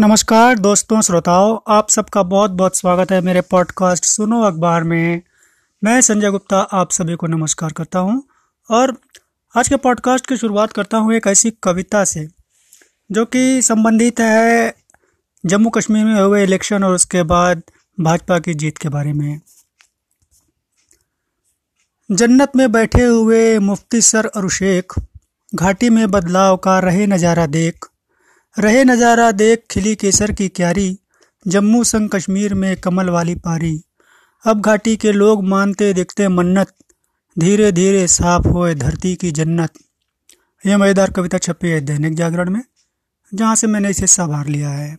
नमस्कार दोस्तों, श्रोताओं, आप सबका बहुत बहुत स्वागत है मेरे पॉडकास्ट सुनो अखबार में। मैं संजय गुप्ता, आप सभी को नमस्कार करता हूँ और आज के पॉडकास्ट की शुरुआत करता हूँ एक ऐसी कविता से, जो कि संबंधित है जम्मू कश्मीर में हुए इलेक्शन और उसके बाद भाजपा की जीत के बारे में। जन्नत में बैठे हुए मुफ्ती सर और शेख, घाटी में बदलाव का रहे नज़ारा देख रहे नज़ारा देख खिली केसर की क्यारी, जम्मू संग कश्मीर में कमल वाली पारी। अब घाटी के लोग मानते दिखते मन्नत धीरे धीरे साफ़ होए धरती की जन्नत। यह मज़ेदार कविता छपी है दैनिक जागरण में, जहाँ से मैंने इसे संभार लिया है।